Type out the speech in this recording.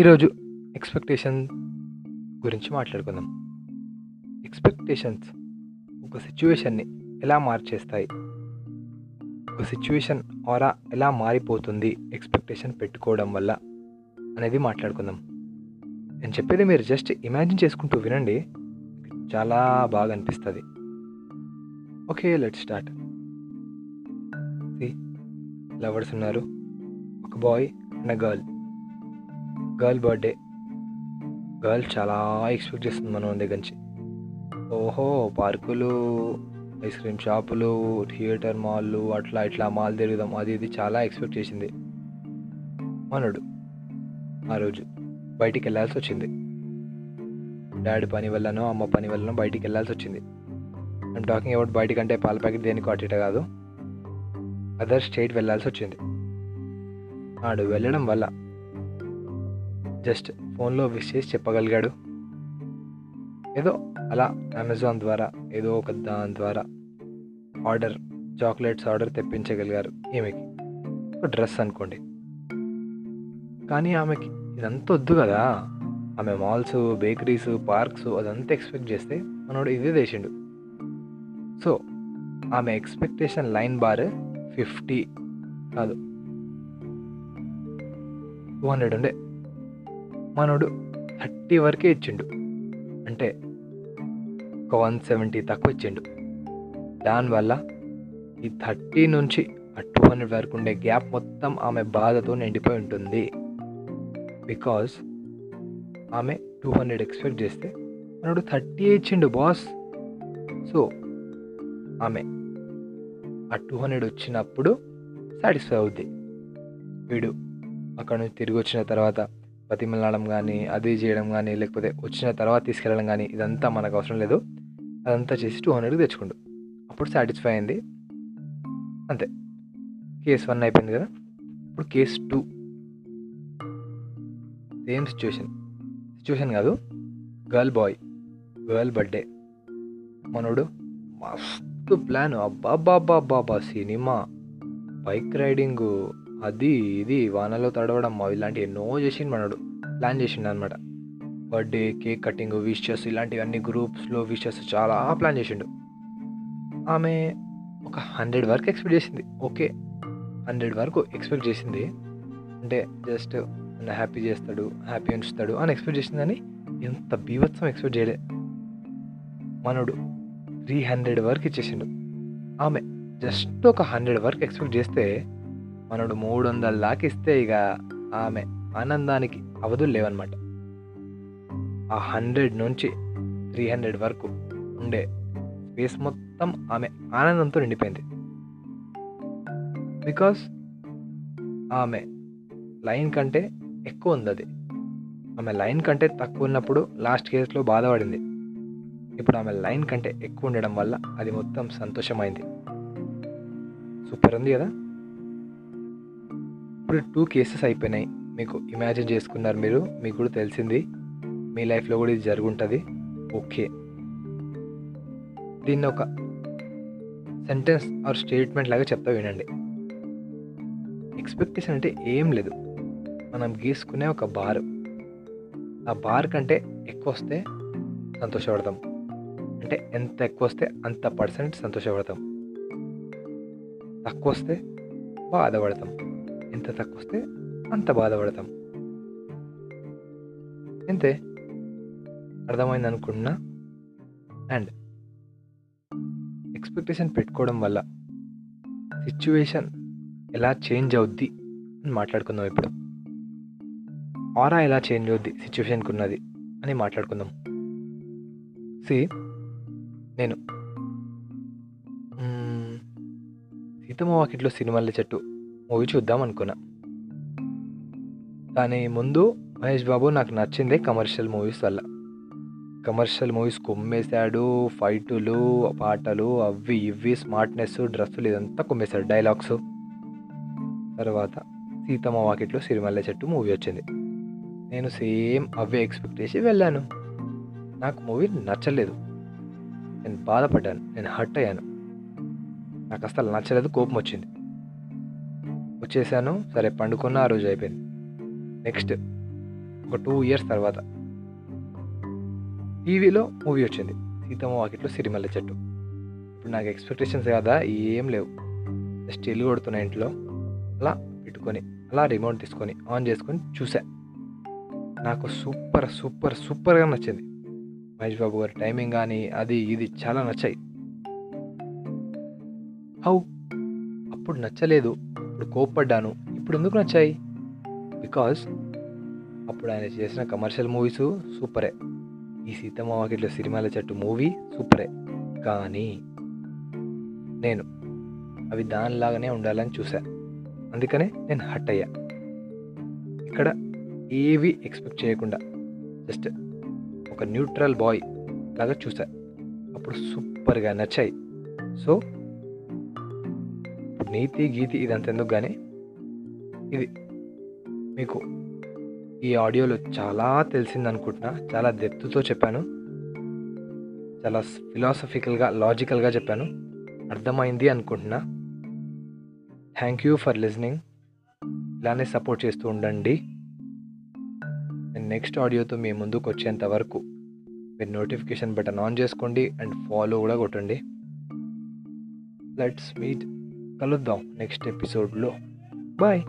ఈరోజు ఎక్స్పెక్టేషన్ గురించి మాట్లాడుకుందాం. ఎక్స్పెక్టేషన్స్ ఒక సిచ్యువేషన్ని ఎలా మార్చేస్తాయి? ఒక సిచ్యువేషన్ ఆరా ఎలా మారిపోతుంది? ఎక్స్పెక్టేషన్ పెట్టుకోవడం వల్ల అనేది మాట్లాడుకుందాం. నేను చెప్పేది మీరు జస్ట్ ఇమాజిన్ చేసుకుంటూ వినండి. చాలా బాగా అనిపిస్తుంది. ఓకే లెట్ స్టార్ట్ లవర్స్ ఉన్నారు. ఒక boy and girl girl birthday. Girl చాలా ఎక్స్పెక్ట్ చేస్తుంది మనం దగ్గర నుంచి. ఓహో పార్కులు ఐస్ క్రీమ్ షాపులు థియేటర్ మాల్లు అట్లా ఇట్లా మాల్ తిరుగుదాం అది ఇది చాలా ఎక్స్పెక్ట్ చేసింది. మనడు ఆ రోజు బయటికి వెళ్ళాల్సి వచ్చింది. డాడీ పని వల్లనో అమ్మ పని వల్లనో బయటికి వెళ్ళాల్సి వచ్చింది. ఐమ్ టాకింగ్ అబౌట్ బయటికి అంటే పాల ప్యాకెట్ దేనికి అటు కాదు. అదర్ స్టేట్ వెళ్ళాల్సి వచ్చింది. ఆడు వెళ్ళడం వల్ల జస్ట్ ఫోన్లో విష్ చేసి చెప్పగలిగాడు. ఏదో అలా అమెజాన్ ద్వారా ఏదో ఒక దాని ద్వారా ఆర్డర్ చాక్లెట్స్ ఆర్డర్ తెప్పించగలిగారు ఈమెకి. ఒక డ్రెస్ అనుకోండి. కానీ ఆమెకి ఇదంతా వద్దు కదా. ఆమె మాల్స్ బేకరీస్ పార్క్స్ అదంతా ఎక్స్పెక్ట్ చేస్తే మనోడు ఇదే చేసిండు. సో ఆమె ఎక్స్పెక్టేషన్ లైన్ బార్ ఫిఫ్టీ కాదు. టూ హండ్రెడ్ ఉండే. మనోడు థర్టీ వరకే ఇచ్చిండు. అంటే ఒక వన్ సెవెంటీ తక్కువ ఇచ్చిండు. దానివల్ల ఈ థర్టీ నుంచి ఆ టూ హండ్రెడ్ వరకు ఉండే గ్యాప్ మొత్తం ఆమె బాధతో నిండిపోయి ఉంటుంది. బికాస్ ఆమె టూ హండ్రెడ్ ఎక్స్పెక్ట్ చేస్తే మనోడు థర్టీ ఇచ్చిండు బాస్. సో ఆమె ఆ టూ హండ్రెడ్ వచ్చినప్పుడు సాటిస్ఫై అవుద్ది. వీడు అక్కడ నుంచి తిరిగి వచ్చిన తర్వాత బతిమలాడడం కానీ అది చేయడం కానీ లేకపోతే వచ్చిన తర్వాత తీసుకెళ్ళడం కానీ ఇదంతా మనకు అవసరం లేదు. అదంతా చేసి టూ హండ్రెడ్కి తెచ్చుకుండు. అప్పుడు సాటిస్ఫై అయింది. అంతే. కేస్ వన్ అయిపోయింది కదా? ఇప్పుడు case two same situation situation కాదు. గర్ల్ బాయ్ గర్ల్ బర్త్డే మనోడు మస్తు ప్లాన్ అబ్బాబ్బాబ్బాబ్బా సినిమా. Bike riding. అది ఇది వానలో తడవడం. ఇలాంటివి ఎన్నో చేసిండు మనడు. ప్లాన్ చేసిండు అనమాట బర్త్డే కేక్ కటింగ్ విషెస్ ఇలాంటివన్నీ గ్రూప్స్లో విషెస్ చాలా ప్లాన్ చేసిండు. ఆమె ఒక హండ్రెడ్ వరకు ఎక్స్పెక్ట్ చేసింది. ఓకే హండ్రెడ్ వరకు ఎక్స్పెక్ట్ చేసింది. అంటే జస్ట్ నన్ను హ్యాపీ చేస్తాడు హ్యాపీ ఉంచుతాడు అని ఎక్స్పెక్ట్ చేసిందని ఎంత బీభత్సం ఎక్స్పెక్ట్ చేయలే. మనడు త్రీ హండ్రెడ్ వరకు ఇచ్చేసిండు. ఆమె జస్ట్ ఒక హండ్రెడ్ వరకు ఎక్స్పెక్ట్ చేస్తే మనడు మూడు వందల దాకా ఇస్తే ఇక ఆమె ఆనందానికి అవధులు లేవన్నమాట ఆ హండ్రెడ్ నుంచి త్రీ హండ్రెడ్ వరకు ఉండే స్పేస్ మొత్తం ఆమె ఆనందంతో నిండిపోయింది. బికాస్ ఆమె లైన్ కంటే ఎక్కువ ఉంది అది ఆమె లైన్ కంటే తక్కువ ఉన్నప్పుడు లాస్ట్ కేసులో బాధపడింది. ఇప్పుడు ఆమె లైన్ కంటే ఎక్కువ ఉండడం వల్ల అది మొత్తం సంతోషమైంది. సూపర్ ఉంది కదా? ఇప్పుడు టూ కేసెస్ అయిపోయినాయి. మీకు ఇమాజిన్ చేసుకున్నారు మీరు మీకు కూడా తెలిసింది. మీ లైఫ్లో కూడా ఇది జరుగుంటుంది. ఓకే దీన్ని ఒక సెంటెన్స్ ఆర్ స్టేట్మెంట్ లాగా చెప్తా వినండి. ఎక్స్పెక్టేషన్ అంటే ఏం లేదు. మనం గీసుకునే ఒక బార్ ఆ బార్ కంటే ఎక్కువ వస్తే సంతోషపడతాం. అంటే ఎంత ఎక్కువ వస్తే అంత పర్సెంట్ సంతోషపడతాం. తక్కువ వస్తే బాధపడతాం. ఎంత తక్కువ వస్తే అంత బాధపడతాం. అంతే అర్థమైంది అనుకుంటున్నా అండ్ ఎక్స్పెక్టేషన్ పెట్టుకోవడం వల్ల సిచ్యువేషన్ ఎలా చేంజ్ అవుద్ది అని మాట్లాడుకుందాం ఇప్పుడు. ఆరా ఎలా చేంజ్ అవుద్ది సిచ్యువేషన్కి ఉన్నది అని మాట్లాడుకుందాం. సి నేను. సీతమ్మ వాకిట్లో సినిమాల చెట్టు మూవీ చూద్దాం అనుకున్నా. దాని ముందు మహేష్ బాబు నాకు నచ్చింది కమర్షియల్ మూవీస్ వల్ల. కమర్షియల్ మూవీస్ కొమ్మేశాడు ఫైటులు పాటలు అవి ఇవి స్మార్ట్నెస్ డ్రెస్సులు ఇదంతా కొమ్మేశాడు డైలాగ్స్. తర్వాత సీతమ్మ వాకిట్లో సిరిమల్లె చెట్టు మూవీ వచ్చింది. నేను సేమ్ అవే ఎక్స్పెక్ట్ చేసి వెళ్ళాను. నాకు మూవీ నచ్చలేదు. నేను బాధపడ్డాను నేను హర్ట్ అయ్యాను. నాకు అసలు నచ్చలేదు కోపం వచ్చింది. వచ్చేసాను. సరే పండుకున్న ఆ రోజు అయిపోయింది. నెక్స్ట్ ఒక టూ ఇయర్స్ తర్వాత టీవీలో మూవీ వచ్చింది. సీతమ్మ వాకిట్లో సిరిమల్ల చెట్టు. ఇప్పుడు నాకు ఎక్స్పెక్టేషన్స్ కదా ఏం లేవు. జస్ట్ ఇల్లు కొడుతున్న ఇంట్లో. అలా పెట్టుకొని అలా రిమోట్ తీసుకొని ఆన్ చేసుకొని చూసా. నాకు సూపర్ సూపర్ సూపర్గా నచ్చింది. మహేష్ బాబు గారి టైమింగ్ కానీ అది ఇది చాలా నచ్చాయి. హౌ అప్పుడు నచ్చలేదు. అప్పుడు కోప్పడ్డాను. ఇప్పుడు ఎందుకు నచ్చాయి? బికాస్ అప్పుడు ఆయన చేసిన కమర్షియల్ మూవీస్ సూపరే. ఈ సీతమ్మ వాకిట్లో సిరిమాల చెట్టు మూవీ సూపరే. కానీ నేను అవి దానిలాగానే ఉండాలని చూసా అందుకనే నేను హట్ అయ్యా. ఇక్కడ ఏవి ఎక్స్పెక్ట్ చేయకుండా జస్ట్ ఒక న్యూట్రల్ బాయ్ లాగా చూసా అప్పుడు సూపర్గా నచ్చాయి. సో నీతి గీతి ఇదంతా ఎందుకు కానీ ఇది మీకు ఈ ఆడియోలో చాలా తెలిసింది అనుకుంటున్నా చాలా డెప్త్తో చెప్పాను. చాలా ఫిలాసఫికల్గా లాజికల్గా చెప్పాను. అర్థమైంది అనుకుంటున్నా. థ్యాంక్ యూ ఫర్ లిజనింగ్ ఇలానే సపోర్ట్ చేస్తూ ఉండండి. నేను నెక్స్ట్ ఆడియోతో మీ ముందుకు వచ్చేంత వరకు మీరు నోటిఫికేషన్ బటన్ ఆన్ చేసుకోండి అండ్ ఫాలో కూడా కొట్టండి. లెట్స్ మీట్ కలుద్దాం నెక్స్ట్ ఎపిసోడ్లో. బాయ్.